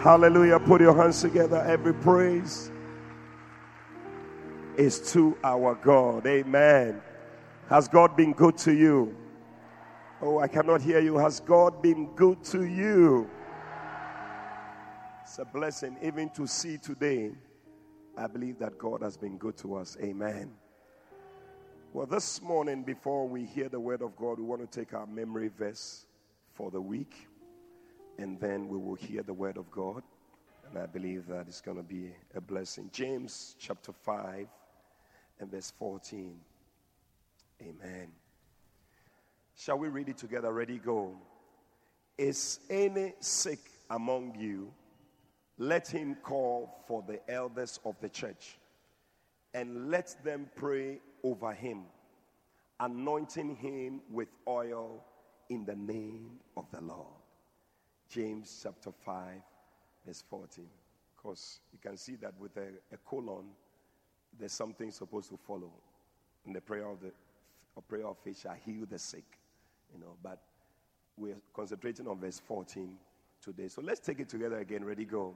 Hallelujah. Put your hands together. Every praise is to our God. Amen. Has God been good to you? Oh, I cannot hear you. Has God been good to you? It's a blessing even to see today. I believe that God has been good to us. Amen. Well, this morning, before we hear the word of God, we want to take our memory verse for the week, and then we will hear the word of God. And I believe that it's going to be a blessing. James chapter 5 and verse 14. Amen. Shall we read it together? Ready, go. Is any sick among you? Let him call for the elders of the church and let them pray over him, anointing him with oil in the name of the Lord. James chapter 5, verse 14. Because you can see that with a, a colon, there's something supposed to follow. In the prayer of the a prayer of faith shall heal the sick. You know, but we're concentrating on verse 14 today. So let's take it together again. Ready, go.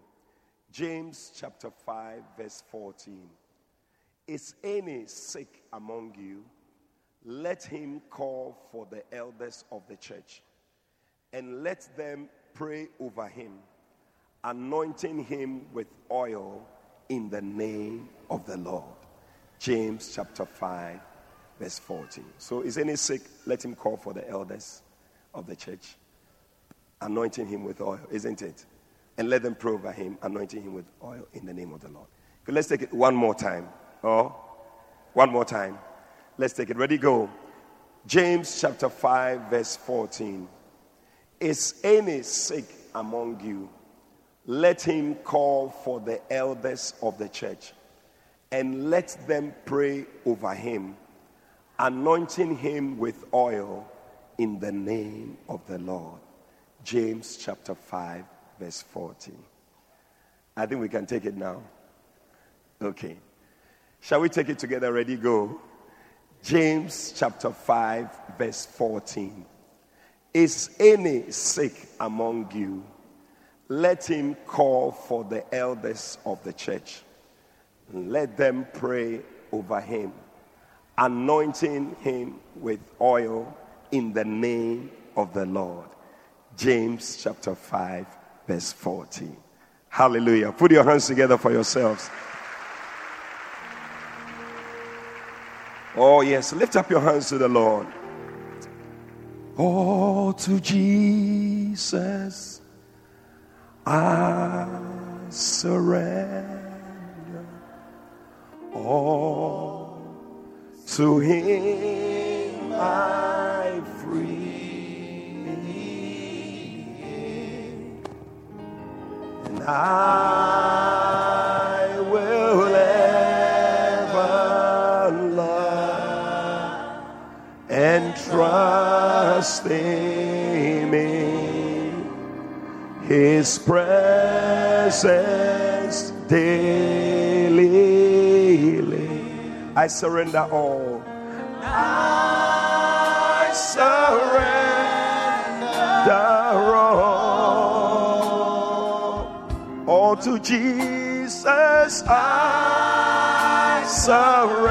James chapter 5, verse 14. Is any sick among you? let him call for the elders of the church and let them pray over him, anointing him with oil in the name of the Lord. James chapter 5, verse 14. So, is any sick? Let him call for the elders of the church, anointing him with oil, isn't it? And let them pray over him, anointing him with oil in the name of the Lord. Okay, let's take it one more time. Oh, one more time. Let's take it. Ready, go. James chapter 5, verse 14. Is any sick among you? Let him call for the elders of the church and let them pray over him, anointing him with oil in the name of the Lord. James chapter 5, verse 14. I think we can take it now. Okay. Shall we take it together? Ready, go. James chapter 5, verse 14. Is any sick among you? Let him call for the elders of the church. And let them pray over him, anointing him with oil in the name of the Lord. James chapter 5, verse 14. Hallelujah. Put your hands together for yourselves. Oh, yes. Lift up your hands to the Lord. Oh, to Jesus I surrender. all to Him I free. And I in His presence daily. I surrender all. I surrender all. All to Jesus I surrender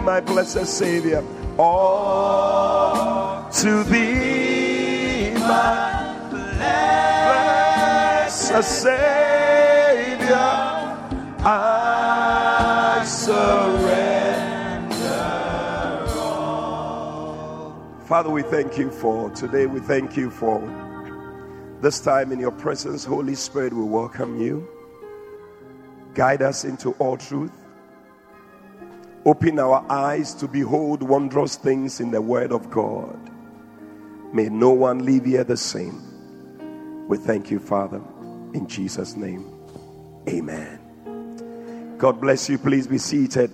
my blessed Savior. All to thee, my blessed Savior. I surrender. Father, we thank you for today. We thank you for this time in your presence, Holy Spirit, we welcome you. Guide us into all truth. Open our eyes to behold wondrous things in the Word of God. May no one leave here the same. We thank you, Father, in Jesus' name. Amen. God bless you. Please be seated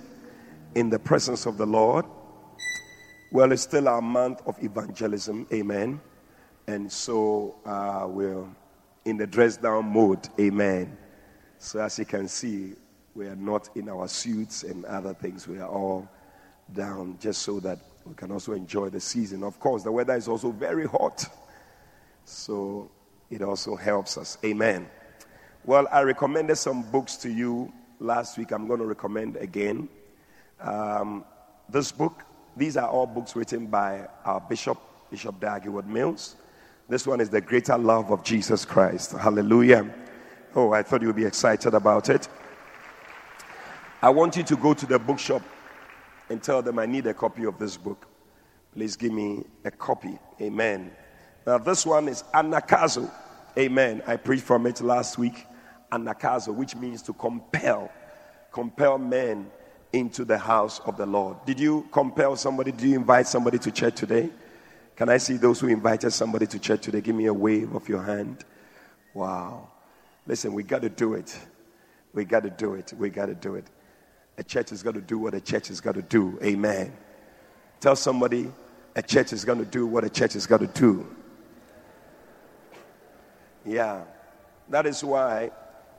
in the presence of the Lord. Well, it's still our month of evangelism. Amen. And so uh, we're in the dress down mode. Amen. So as you can see, we are not in our suits and other things. We are all down just so that we can also enjoy the season. Of course, the weather is also very hot. So it also helps us. Amen. Well, I recommended some books to you last week. I'm going to recommend again. Um, this book, these are all books written by our bishop, Bishop Dag Heward-Mills. This one is the greater love of Jesus Christ. Hallelujah. Oh, I thought you'd be excited about it. I want you to go to the bookshop and tell them I need a copy of this book. Please give me a copy. Amen. Now, this one is Anagkazo. Amen. I preached from it last week. Anagkazo, which means to compel, compel men into the house of the Lord. Did you compel somebody? Did you invite somebody to church today? Can I see those who invited somebody to church today? Give me a wave of your hand. Wow. Listen, we got to do it. We got to do it. We got to do it. A church is going to do what a church is going to do. Amen. Tell somebody a church is going to do what a church is going to do. Yeah. That is why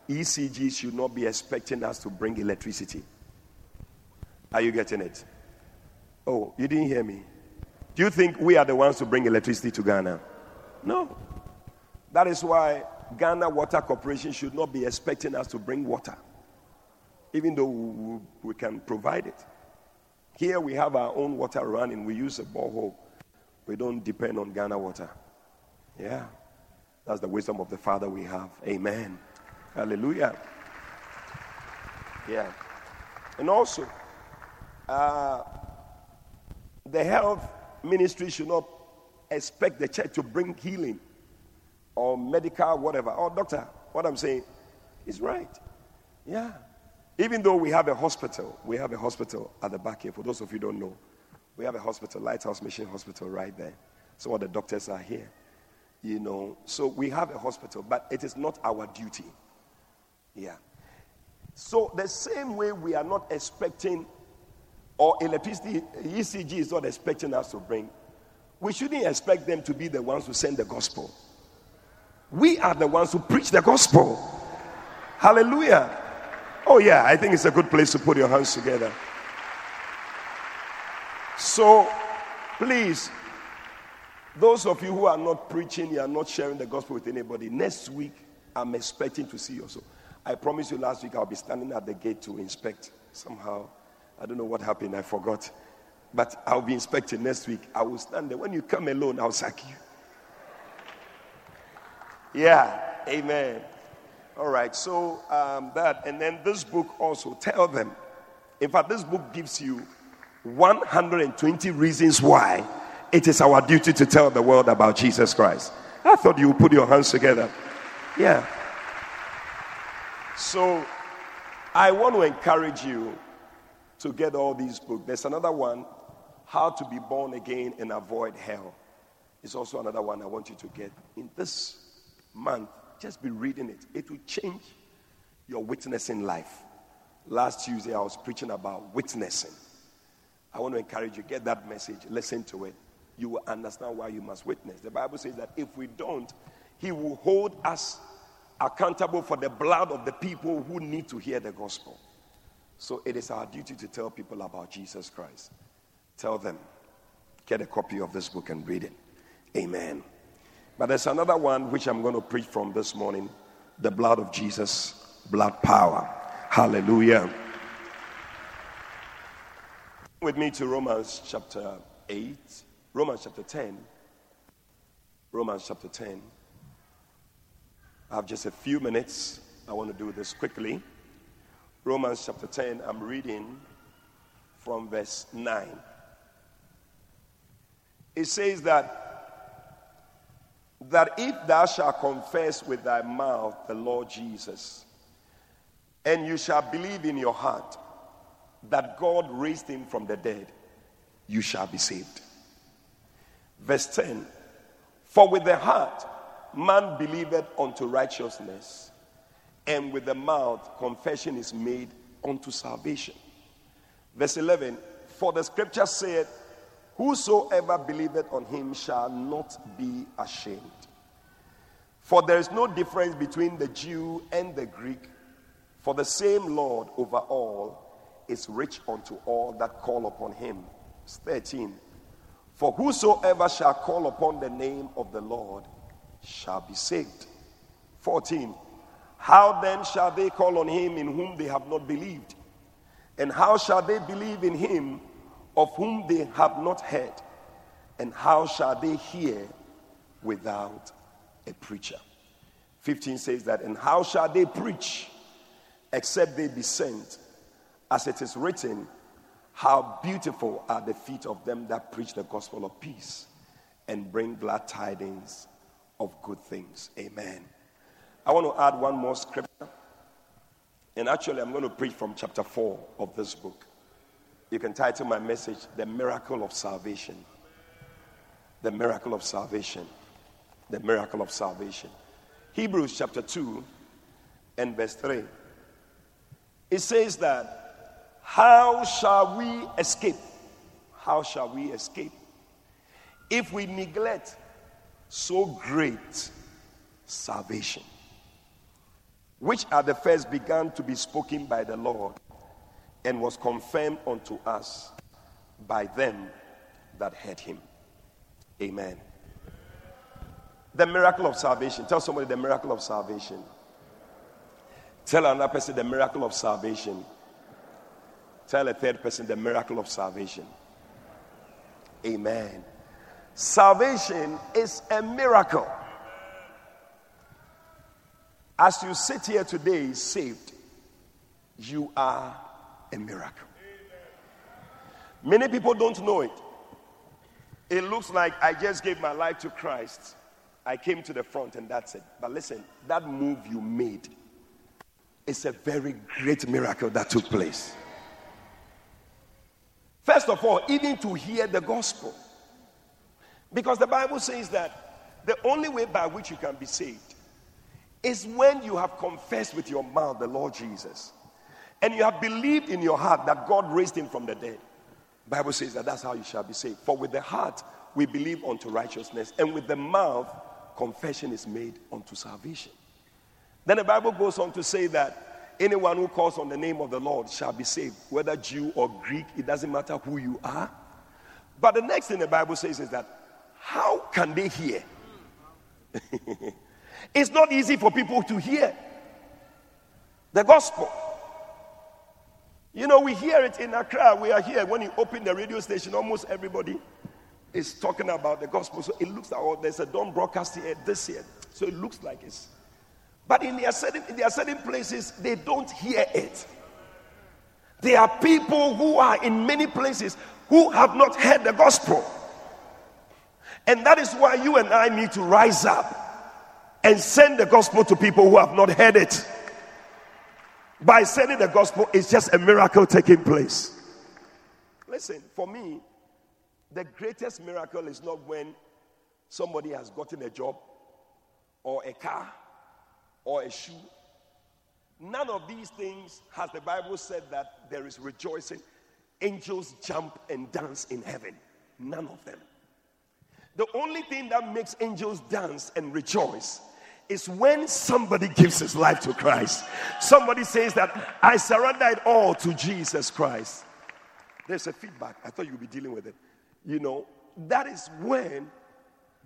ECG should not be expecting us to bring electricity. Are you getting it? Oh, you didn't hear me. Do you think we are the ones to bring electricity to Ghana? No. That is why Ghana Water Corporation should not be expecting us to bring water, even though we, we can provide it. Here we have our own water running. We use a borehole. We don't depend on Ghana water. Yeah. That's the wisdom of the Father we have. Amen. Hallelujah. Yeah. And also, uh, the health ministry should not expect the church to bring healing or medical, whatever. Or, doctor, what I'm saying is right. Yeah. Even though we have a hospital, we have a hospital at the back here. For those of you don't know, we have a hospital, Lighthouse Mission Hospital, right there. Some of the doctors are here. You know, so we have a hospital, but it is not our duty. Yeah. So, the same way we are not expecting or electricity, ECG is not expecting us to bring, we shouldn't expect them to be the ones who send the gospel. We are the ones who preach the gospel. Hallelujah. Oh, yeah, I think it's a good place to put your hands together. So, please, those of you who are not preaching, you are not sharing the gospel with anybody, next week I'm expecting to see you. So, I promised you last week I'll be standing at the gate to inspect somehow. I don't know what happened, I forgot. But I'll be inspecting next week. I will stand there. When you come alone, I'll sack you. Yeah, amen. All right, so um, that, and then this book also, tell them. In fact, this book gives you 120 reasons why it is our duty to tell the world about Jesus Christ. I thought you would put your hands together. Yeah. So I want to encourage you to get all these books. There's another one, How to Be Born Again and Avoid Hell. It's also another one I want you to get. In this month, just be reading it. It will change your witnessing life. Last Tuesday, I was preaching about witnessing. I want to encourage you, get that message, listen to it. You will understand why you must witness. The Bible says that if we don't, He will hold us accountable for the blood of the people who need to hear the gospel. So it is our duty to tell people about Jesus Christ. Tell them, get a copy of this book and read it. Amen. But there's another one which I'm going to preach from this morning The blood of Jesus, blood power. Hallelujah. With me to Romans chapter 8, Romans chapter 10. Romans chapter 10. I have just a few minutes. I want to do this quickly. Romans chapter 10, I'm reading from verse 9. It says that that if thou shalt confess with thy mouth the Lord Jesus, and you shall believe in your heart that God raised him from the dead, you shall be saved. Verse 10 For with the heart man believeth unto righteousness, and with the mouth confession is made unto salvation. Verse 11 For the scripture said, Whosoever believeth on him shall not be ashamed. For there is no difference between the Jew and the Greek, for the same Lord over all is rich unto all that call upon him. 13. For whosoever shall call upon the name of the Lord shall be saved. 14. How then shall they call on him in whom they have not believed? And how shall they believe in him of whom they have not heard? And how shall they hear without a preacher? 15 says that, and how shall they preach except they be sent? As it is written, how beautiful are the feet of them that preach the gospel of peace and bring glad tidings of good things. Amen. I want to add one more scripture. And actually, I'm going to preach from chapter 4 of this book. You can title my message, The Miracle of Salvation. The Miracle of Salvation. The Miracle of Salvation. Hebrews chapter 2 and verse 3. It says that, How shall we escape? How shall we escape? If we neglect so great salvation, which at the first began to be spoken by the Lord and was confirmed unto us by them that heard him. Amen. The miracle of salvation. Tell somebody the miracle of salvation. Tell another person the miracle of salvation. Tell a third person the miracle of salvation. Amen. Salvation is a miracle. As you sit here today saved, you are a miracle. Many people don't know it. It looks like I just gave my life to Christ. I came to the front and that's it. But listen, that move you made is a very great miracle that took place. First of all, even to hear the gospel. Because the Bible says that the only way by which you can be saved is when you have confessed with your mouth the Lord Jesus and you have believed in your heart that God raised him from the dead. Bible says that that's how you shall be saved. For with the heart we believe unto righteousness, and with the mouth confession is made unto salvation. Then the Bible goes on to say that anyone who calls on the name of the Lord shall be saved, whether Jew or Greek, it doesn't matter who you are. But the next thing the Bible says is that how can they hear? it's not easy for people to hear the gospel. You know, we hear it in Accra. We are here. When you open the radio station, almost everybody is talking about the gospel. So it looks like, oh, there's a dawn broadcast here this year. So it looks like it's. But in their, certain, in their certain places, they don't hear it. There are people who are in many places who have not heard the gospel. And that is why you and I need to rise up and send the gospel to people who have not heard it by sending the gospel is just a miracle taking place. Listen, for me, the greatest miracle is not when somebody has gotten a job or a car or a shoe. None of these things has the Bible said that there is rejoicing. Angels jump and dance in heaven. None of them. The only thing that makes angels dance and rejoice is when somebody gives his life to Christ. Somebody says that I surrender it all to Jesus Christ. There's a feedback. I thought you'd be dealing with it. You know, that is when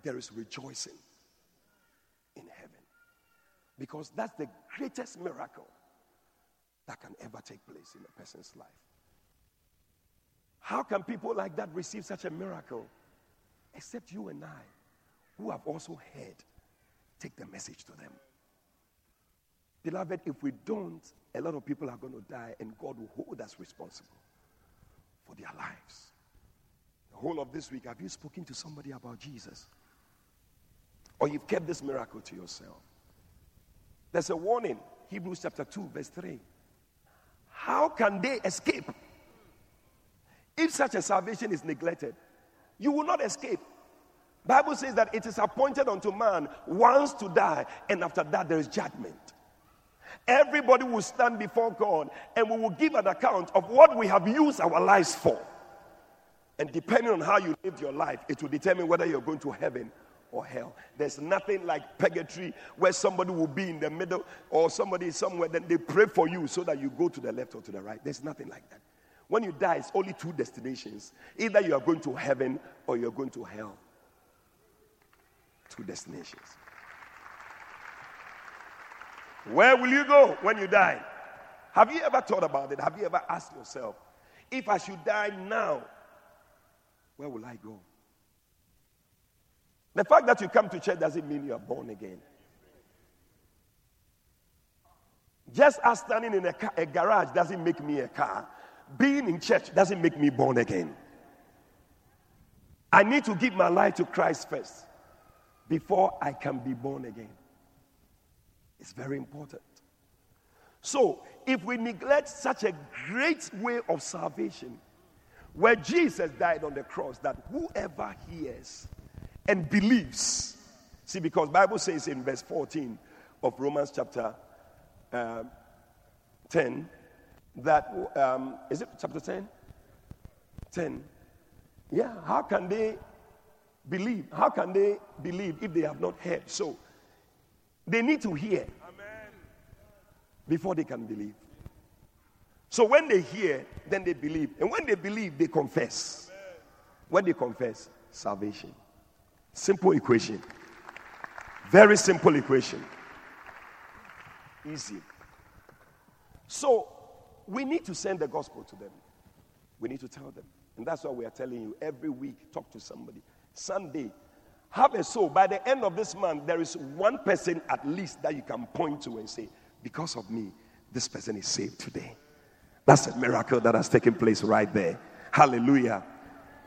there is rejoicing in heaven. Because that's the greatest miracle that can ever take place in a person's life. How can people like that receive such a miracle? Except you and I, who have also heard, take the message to them. Beloved, if we don't, a lot of people are going to die, and God will hold us responsible for their lives. The whole of this week, have you spoken to somebody about Jesus? Or you've kept this miracle to yourself? There's a warning, Hebrews chapter 2, verse 3. How can they escape? If such a salvation is neglected, you will not escape. Bible says that it is appointed unto man once to die, and after that there is judgment. Everybody will stand before God and we will give an account of what we have used our lives for. And depending on how you lived your life, it will determine whether you're going to heaven or hell. There's nothing like purgatory where somebody will be in the middle or somebody somewhere, then they pray for you so that you go to the left or to the right. There's nothing like that. When you die, it's only two destinations either you are going to heaven or you're going to hell. Two destinations. Where will you go when you die? Have you ever thought about it? Have you ever asked yourself, if I should die now, where will I go? The fact that you come to church doesn't mean you are born again. Just as standing in a, car, a garage doesn't make me a car, being in church doesn't make me born again. I need to give my life to Christ first before I can be born again. It's very important. So, if we neglect such a great way of salvation, where Jesus died on the cross, that whoever hears and believes, see, because Bible says in verse 14 of Romans chapter uh, 10 that um, is it chapter 10? 10. Yeah, how can they believe? How can they believe if they have not heard? So they need to hear before they can believe. So when they hear, then they believe. And when they believe, they confess. When they confess, salvation. Simple equation. Very simple equation. Easy. So we need to send the gospel to them. We need to tell them. And that's why we are telling you every week talk to somebody. Sunday, have a soul. By the end of this month, there is one person at least that you can point to and say, Because of me, this person is saved today. That's a miracle that has taken place right there. Hallelujah.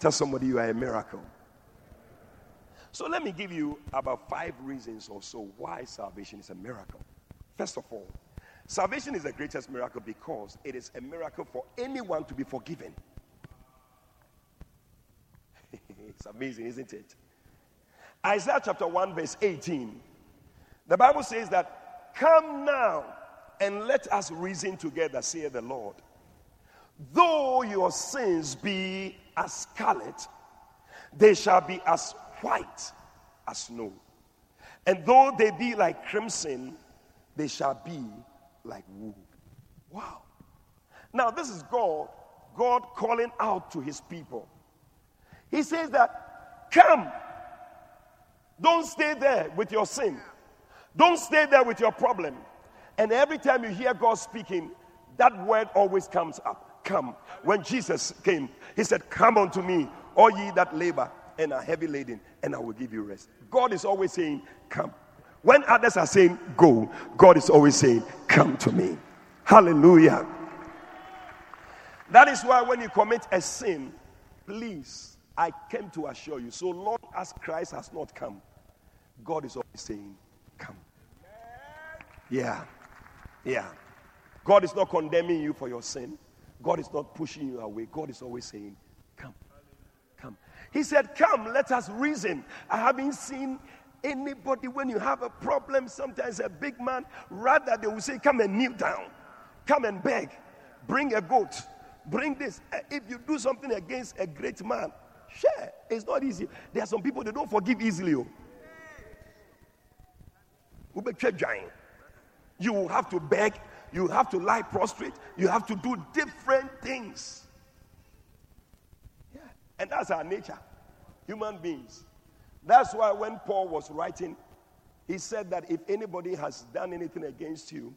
Tell somebody you are a miracle. So let me give you about five reasons or so why salvation is a miracle. First of all, Salvation is the greatest miracle because it is a miracle for anyone to be forgiven. It's amazing, isn't it? Isaiah chapter 1, verse 18. The Bible says that, Come now and let us reason together, saith the Lord. Though your sins be as scarlet, they shall be as white as snow. And though they be like crimson, they shall be like wool. Wow. Now, this is God, God calling out to his people. He says that, come. Don't stay there with your sin. Don't stay there with your problem. And every time you hear God speaking, that word always comes up. Come. When Jesus came, he said, Come unto me, all ye that labor and are heavy laden, and I will give you rest. God is always saying, Come. When others are saying, Go, God is always saying, Come to me. Hallelujah. That is why when you commit a sin, please, I came to assure you, so long as Christ has not come, God is always saying, Come. Yeah. Yeah. God is not condemning you for your sin. God is not pushing you away. God is always saying, Come. Come. He said, Come, let us reason. I haven't seen Anybody, when you have a problem, sometimes a big man, rather they will say, Come and kneel down, come and beg, bring a goat, bring this. Eh, if you do something against a great man, share. It's not easy. There are some people they don't forgive easily. Oh. You will have to beg, you have to lie prostrate, you have to do different things. Yeah. And that's our nature, human beings. That's why when Paul was writing He said that if anybody has done anything against you,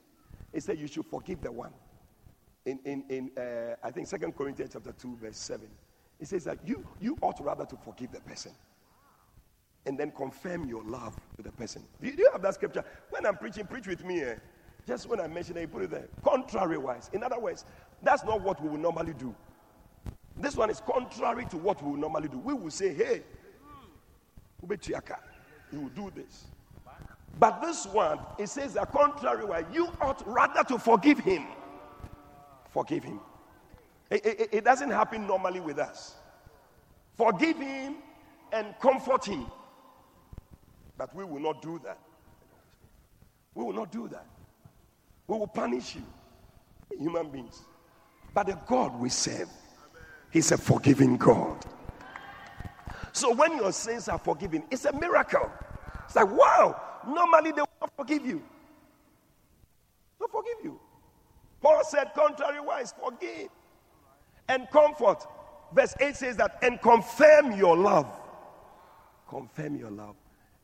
he said you should forgive the one. In, in, in uh, I think Second Corinthians chapter 2, verse 7. He says that you, you ought rather to forgive the person and then confirm your love to the person. Do you, do you have that scripture? When I'm preaching, preach with me. Eh? Just when I mention it, you put it there. Contrary wise. In other words, that's not what we will normally do. This one is contrary to what we will normally do. We will say, hey, you will do this. But this one, it says the contrary way. You ought rather to forgive him. Forgive him. It, it, it doesn't happen normally with us. Forgive him and comfort him. But we will not do that. We will not do that. We will punish you, human beings. But the God we serve, He's a forgiving God. So when your sins are forgiven, it's a miracle. It's like, wow, normally they will not forgive you. They'll forgive you. Paul said, contrary-wise, forgive and comfort. Verse 8 says that, and confirm your love. Confirm your love.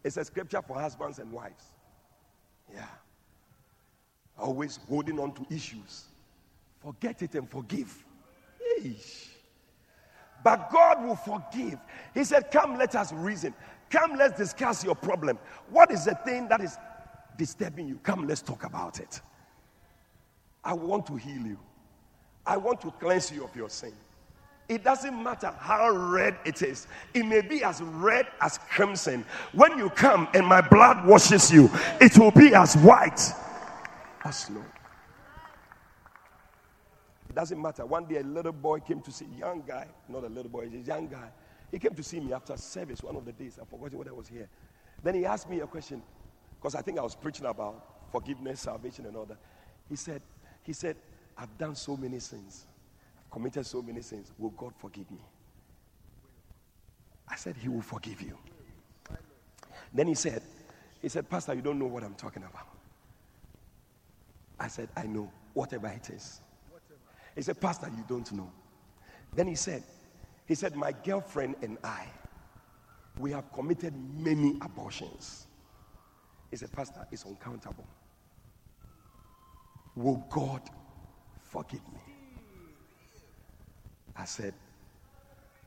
It's a scripture for husbands and wives. Yeah. Always holding on to issues. Forget it and forgive. Eesh. But God will forgive. He said, Come, let us reason. Come, let's discuss your problem. What is the thing that is disturbing you? Come, let's talk about it. I want to heal you. I want to cleanse you of your sin. It doesn't matter how red it is. It may be as red as crimson. When you come and my blood washes you, it will be as white as snow. It doesn't matter. One day a little boy came to see, young guy, not a little boy, he's a young guy. He came to see me after service one of the days. I forgot what I was here. Then he asked me a question because I think I was preaching about forgiveness, salvation, and all that. He said, he said, I've done so many sins, I've committed so many sins. Will God forgive me? I said, He will forgive you. Then he said, he said, Pastor, you don't know what I'm talking about. I said, I know, whatever it is. He said, Pastor, you don't know. Then he said, he said, My girlfriend and I, we have committed many abortions. He said, Pastor, it's uncountable. Will God forgive me? I said,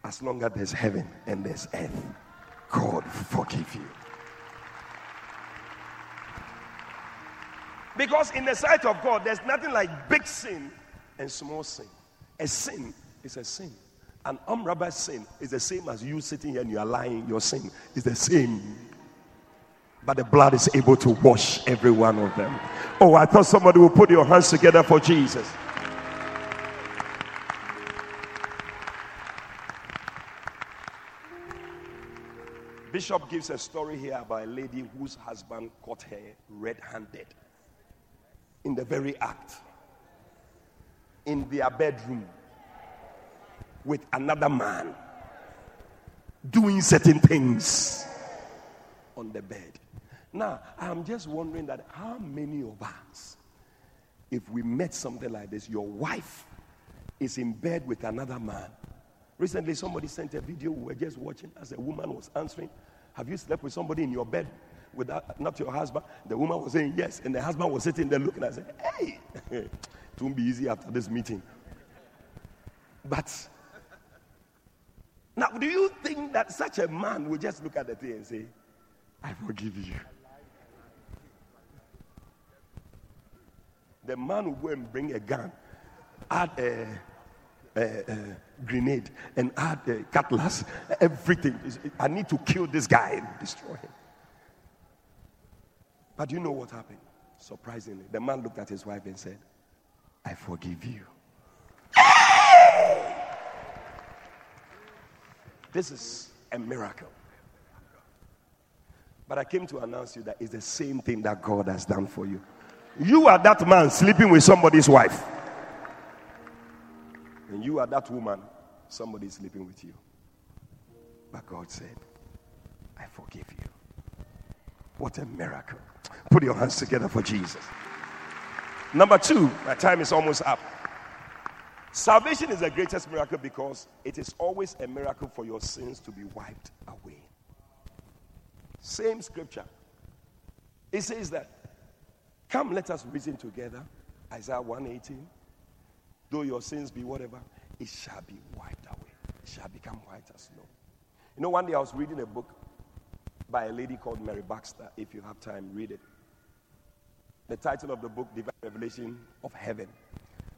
As long as there's heaven and there's earth, God forgive you. Because in the sight of God, there's nothing like big sin and small sin. A sin is a sin. An armed sin is the same as you sitting here and you are lying. Your sin is the same. But the blood is able to wash every one of them. Oh, I thought somebody would put your hands together for Jesus. Bishop gives a story here about a lady whose husband caught her red handed in the very act in their bedroom with another man doing certain things on the bed. Now, I'm just wondering that how many of us, if we met something like this, your wife is in bed with another man. Recently, somebody sent a video we were just watching as a woman was answering, Have you slept with somebody in your bed? Without, not your husband. The woman was saying yes, and the husband was sitting there looking. I said, Hey, it won't be easy after this meeting. But now, do you think that such a man will just look at the thing and say, I forgive you? The man will go and bring a gun, add a, a, a grenade, and add a cutlass, everything. I need to kill this guy and destroy him. But you know what happened? Surprisingly, the man looked at his wife and said, I forgive you. This is a miracle. But I came to announce you that it's the same thing that God has done for you. You are that man sleeping with somebody's wife. And you are that woman, somebody is sleeping with you. But God said, I forgive you. What a miracle. Put your hands together for Jesus. Number two, my time is almost up. Salvation is the greatest miracle because it is always a miracle for your sins to be wiped away. Same scripture. It says that, Come, let us reason together. Isaiah 118. Though your sins be whatever, it shall be wiped away. It shall become white as snow. You know, one day I was reading a book by a lady called Mary Baxter. If you have time, read it. The title of the book, Divine Revelation of Heaven.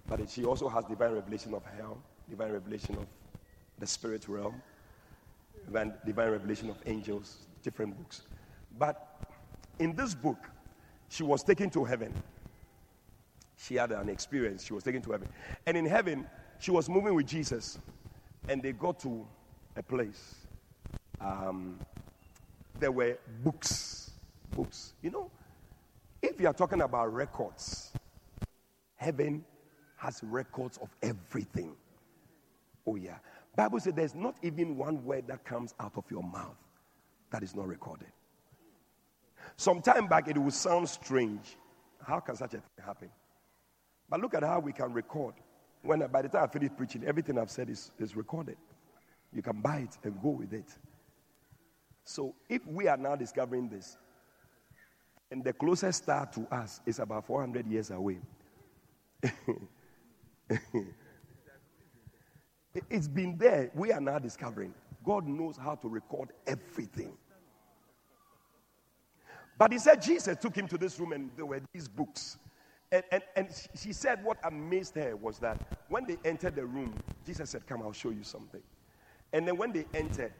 But she also has Divine Revelation of Hell, Divine Revelation of the Spirit Realm, Divine, divine Revelation of Angels, different books. But in this book, she was taken to heaven. She had an experience. She was taken to heaven. And in heaven, she was moving with Jesus. And they got to a place. Um, there were books. Books. You know, if you are talking about records, heaven has records of everything. Oh yeah. Bible says there's not even one word that comes out of your mouth that is not recorded. Some time back it will sound strange. How can such a thing happen? But look at how we can record. When by the time I finish preaching, everything I've said is, is recorded. You can buy it and go with it. So if we are now discovering this, and the closest star to us is about 400 years away. it's been there. We are now discovering. God knows how to record everything. But he said Jesus took him to this room and there were these books. And, and, and she said what amazed her was that when they entered the room, Jesus said, Come, I'll show you something. And then when they entered,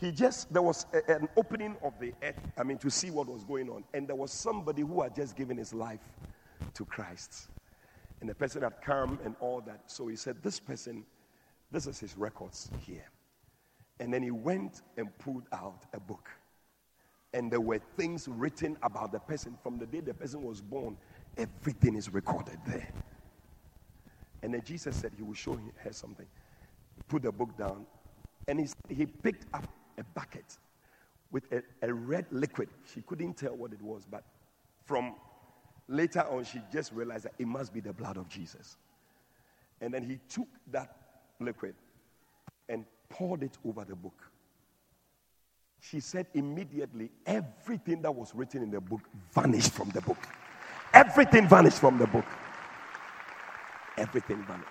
he just, there was a, an opening of the earth, I mean, to see what was going on. And there was somebody who had just given his life to Christ. And the person had come and all that. So he said, This person, this is his records here. And then he went and pulled out a book. And there were things written about the person from the day the person was born. Everything is recorded there. And then Jesus said he will show her something. He Put the book down. And he, he picked up a bucket with a, a red liquid. She couldn't tell what it was, but from later on, she just realized that it must be the blood of Jesus. And then he took that liquid and poured it over the book. She said immediately everything that was written in the book vanished from the book. Everything vanished from the book. Everything vanished.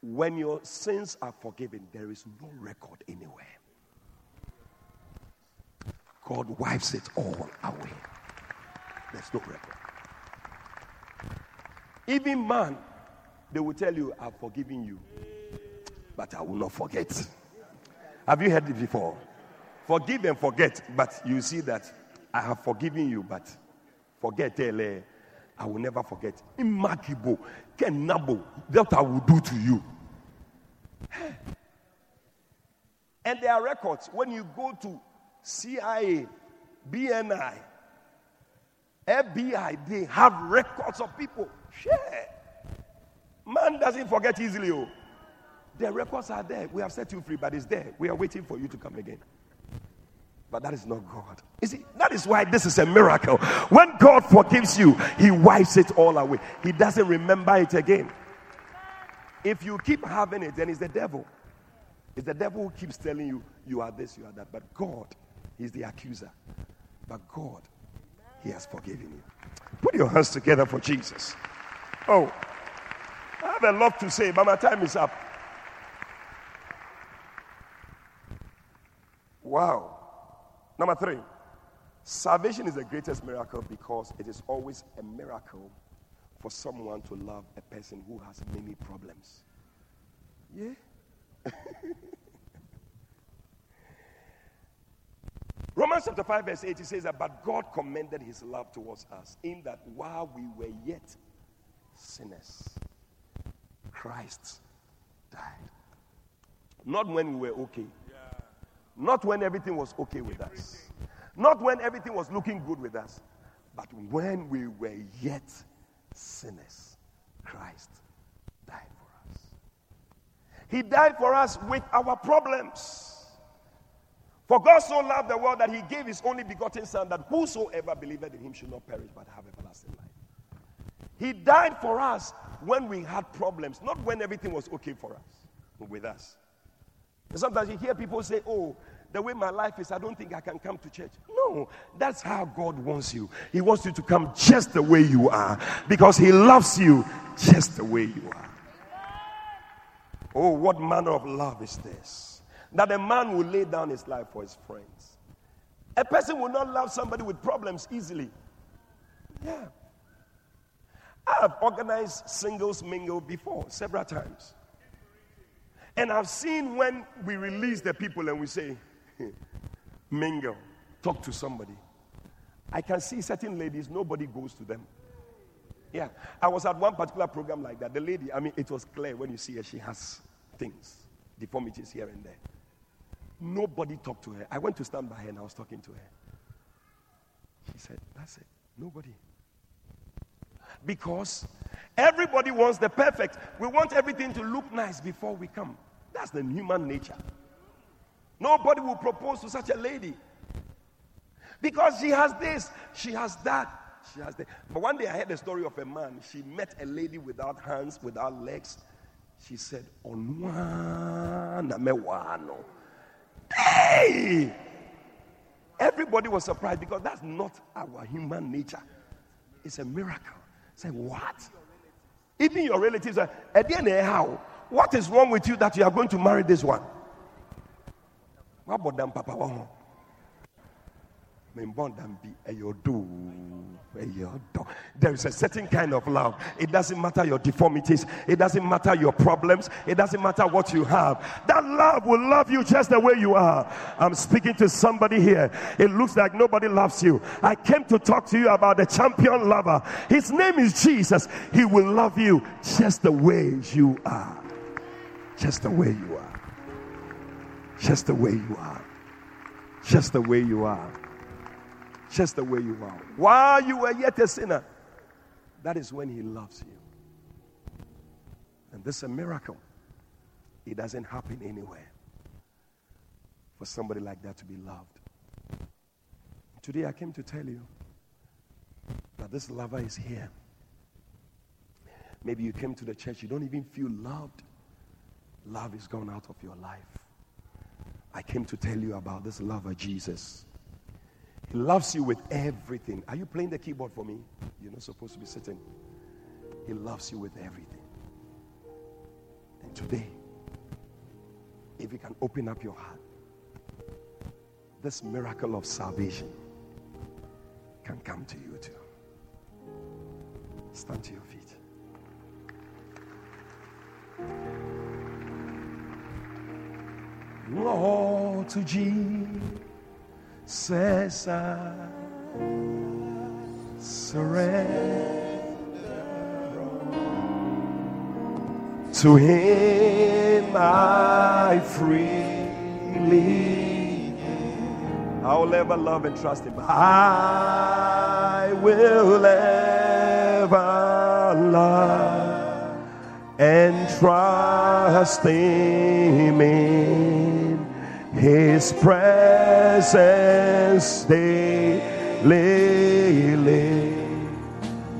When your sins are forgiven, there is no record anywhere. God wipes it all away. There's no record. Even man, they will tell you, I've forgiven you, but I will not forget. Have you heard it before? Forgive and forget, but you see that I have forgiven you, but forget, eh, I will never forget. Imakibo, Kenabo, that I will do to you. And there are records. When you go to CIA, BNI, FBI, they have records of people. Share. Man doesn't forget easily. Oh. The records are there. We have set you free, but it's there. We are waiting for you to come again. But that is not God. You see, that is why this is a miracle. When God forgives you, He wipes it all away. He doesn't remember it again. If you keep having it, then it's the devil. It's the devil who keeps telling you, you are this, you are that. But God, He's the accuser. But God, He has forgiven you. Put your hands together for Jesus. Oh, I have a lot to say, but my time is up. Wow. Number three, salvation is the greatest miracle because it is always a miracle for someone to love a person who has many problems. Yeah? Romans chapter 5, verse 8, it says that, but God commended his love towards us in that while we were yet sinners, Christ died. Not when we were okay. Not when everything was okay with us. Not when everything was looking good with us. But when we were yet sinners, Christ died for us. He died for us with our problems. For God so loved the world that he gave his only begotten Son, that whosoever believeth in him should not perish but have everlasting life. He died for us when we had problems, not when everything was okay for us, with us. Sometimes you hear people say, Oh, the way my life is, I don't think I can come to church. No, that's how God wants you. He wants you to come just the way you are because He loves you just the way you are. Oh, what manner of love is this? That a man will lay down his life for his friends. A person will not love somebody with problems easily. Yeah. I have organized singles mingle before several times. And I've seen when we release the people and we say, mingle, talk to somebody. I can see certain ladies, nobody goes to them. Yeah, I was at one particular program like that. The lady, I mean, it was clear when you see her, she has things, deformities here and there. Nobody talked to her. I went to stand by her and I was talking to her. She said, That's it. Nobody. Because everybody wants the perfect. We want everything to look nice before we come. That's the human nature. Nobody will propose to such a lady. Because she has this, she has that, she has that. But one day I heard the story of a man. She met a lady without hands, without legs. She said, Hey! Everybody was surprised because that's not our human nature. It's a miracle. Say, what? Even your relatives are, the eh, how? What is wrong with you that you are going to marry this one? What about them, Papa? There is a certain kind of love. It doesn't matter your deformities, it doesn't matter your problems, it doesn't matter what you have. That love will love you just the way you are. I'm speaking to somebody here. It looks like nobody loves you. I came to talk to you about the champion lover. His name is Jesus. He will love you just the way you are. Just the way you are. Just the way you are. Just the way you are just the way you are. While you were yet a sinner, that is when He loves you. And this is a miracle. It doesn't happen anywhere for somebody like that to be loved. Today I came to tell you that this lover is here. Maybe you came to the church, you don't even feel loved. Love is gone out of your life. I came to tell you about this lover, Jesus. He loves you with everything. Are you playing the keyboard for me? You're not supposed to be sitting. He loves you with everything. And today, if you can open up your heart, this miracle of salvation can come to you too. Stand to your feet. Lord to Jesus says I surrender to Him I freely I will ever love and trust Him. I will ever love and trust Him his presence daily.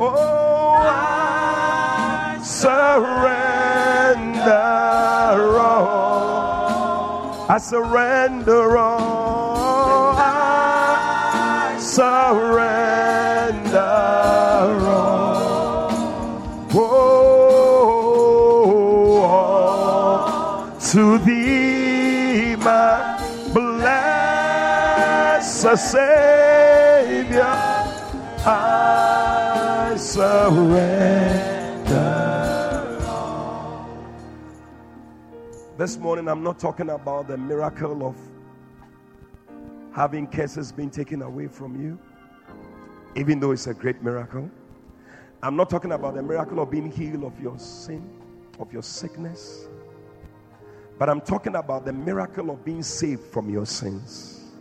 Oh, I surrender all. I surrender all. I surrender all. Oh, to thee, my a Savior, I surrender. This morning, I'm not talking about the miracle of having curses being taken away from you, even though it's a great miracle. I'm not talking about the miracle of being healed of your sin, of your sickness, but I'm talking about the miracle of being saved from your sins.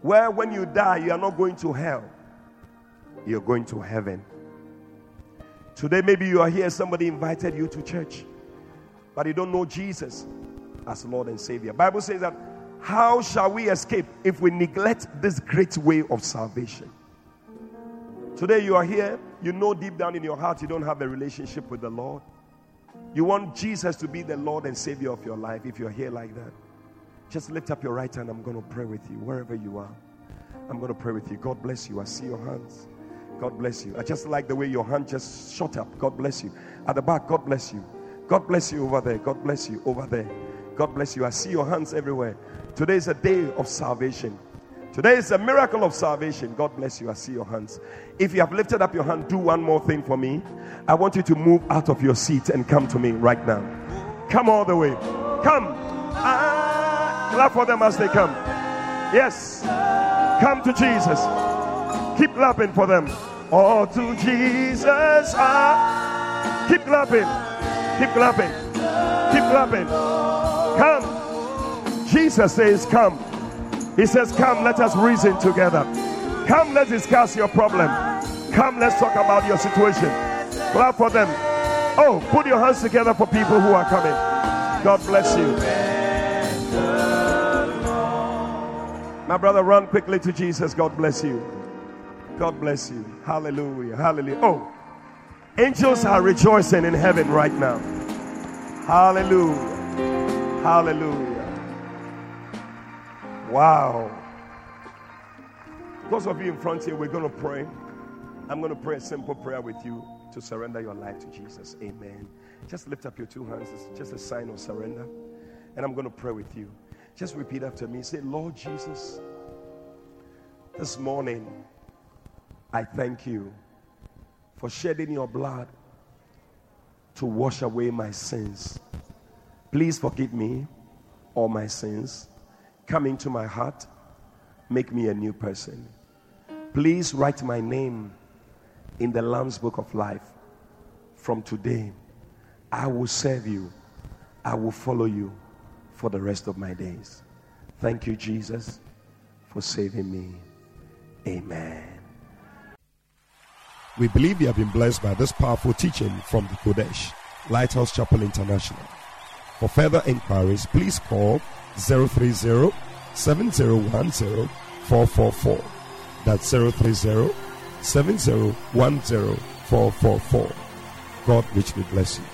Where when you die, you are not going to hell, you're going to heaven. Today, maybe you are here, somebody invited you to church, but you don't know Jesus as Lord and Savior. Bible says that how shall we escape if we neglect this great way of salvation? Today you are here, you know deep down in your heart you don't have a relationship with the Lord. You want Jesus to be the Lord and Savior of your life if you're here like that. Just lift up your right hand. I'm going to pray with you wherever you are. I'm going to pray with you. God bless you. I see your hands. God bless you. I just like the way your hand just shot up. God bless you. At the back, God bless you. God bless you over there. God bless you over there. God bless you. I see your hands everywhere. Today is a day of salvation. Today is a miracle of salvation. God bless you. I see your hands. If you have lifted up your hand, do one more thing for me. I want you to move out of your seat and come to me right now. Come all the way. Come. Ah, clap for them as they come. Yes. Come to Jesus. Keep clapping for them. Oh, to Jesus. Ah. Keep clapping. Keep clapping. Keep clapping. Come. Jesus says, Come. He says, Come, let us reason together. Come, let's discuss your problem. Come, let's talk about your situation. Clap for them. Oh, put your hands together for people who are coming. God bless you. My brother, run quickly to Jesus. God bless you. God bless you. Hallelujah. Hallelujah. Oh, angels are rejoicing in heaven right now. Hallelujah. Hallelujah. Wow. Those of you in front here, we're going to pray. I'm going to pray a simple prayer with you to surrender your life to Jesus. Amen. Just lift up your two hands. It's just a sign of surrender. And I'm going to pray with you. Just repeat after me. Say, Lord Jesus, this morning, I thank you for shedding your blood to wash away my sins. Please forgive me all my sins. Come into my heart. Make me a new person. Please write my name in the Lamb's Book of Life. From today, I will serve you. I will follow you for the rest of my days. Thank you, Jesus, for saving me. Amen. We believe you have been blessed by this powerful teaching from the Qodesh, Lighthouse Chapel International. For further inquiries, please call 030 7010 444. That's 030 7010 444. God richly bless you.